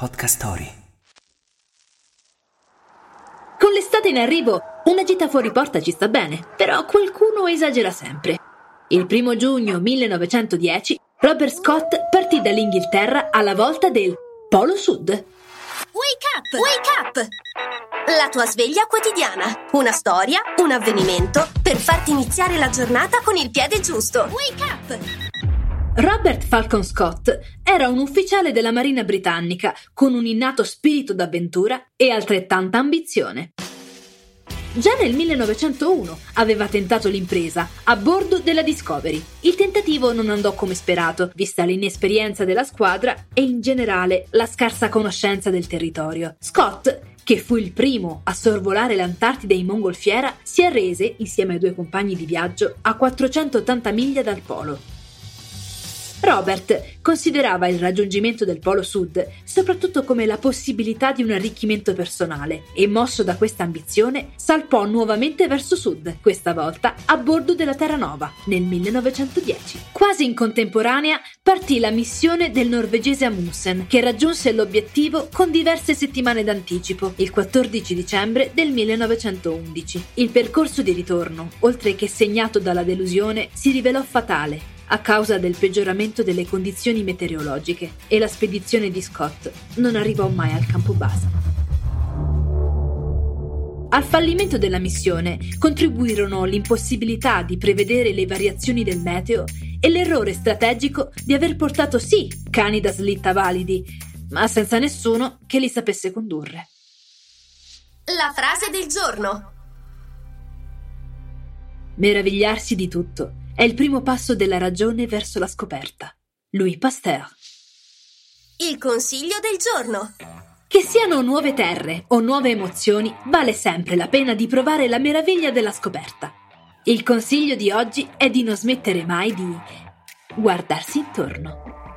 Podcast Story. Con l'estate in arrivo, una gita fuori porta ci sta bene, però qualcuno esagera sempre. Il primo giugno 1910, Robert Scott partì dall'Inghilterra alla volta del Polo Sud. Wake up! Wake up! La tua sveglia quotidiana. Una storia, un avvenimento per farti iniziare la giornata con il piede giusto. Wake up! Robert Falcon Scott era un ufficiale della Marina britannica con un innato spirito d'avventura e altrettanta ambizione. Già nel 1901 aveva tentato l'impresa a bordo della Discovery. Il tentativo non andò come sperato, vista l'inesperienza della squadra e in generale la scarsa conoscenza del territorio. Scott, che fu il primo a sorvolare l'Antartide in mongolfiera, si arrese, insieme ai due compagni di viaggio, a 480 miglia dal polo. Robert considerava il raggiungimento del Polo Sud soprattutto come la possibilità di un arricchimento personale e, mosso da questa ambizione, salpò nuovamente verso sud, questa volta a bordo della Terranova nel 1910. Quasi in contemporanea partì la missione del norvegese Amundsen, che raggiunse l'obiettivo con diverse settimane d'anticipo, il 14 dicembre del 1911. Il percorso di ritorno, oltre che segnato dalla delusione, si rivelò fatale a causa del peggioramento delle condizioni meteorologiche e la spedizione di Scott non arrivò mai al campo base. Al fallimento della missione contribuirono l'impossibilità di prevedere le variazioni del meteo e l'errore strategico di aver portato sì cani da slitta validi, ma senza nessuno che li sapesse condurre. La frase del giorno. Meravigliarsi di tutto è il primo passo della ragione verso la scoperta. Louis Pasteur. Il consiglio del giorno. Che siano nuove terre o nuove emozioni, vale sempre la pena di provare la meraviglia della scoperta. Il consiglio di oggi è di non smettere mai di guardarsi intorno.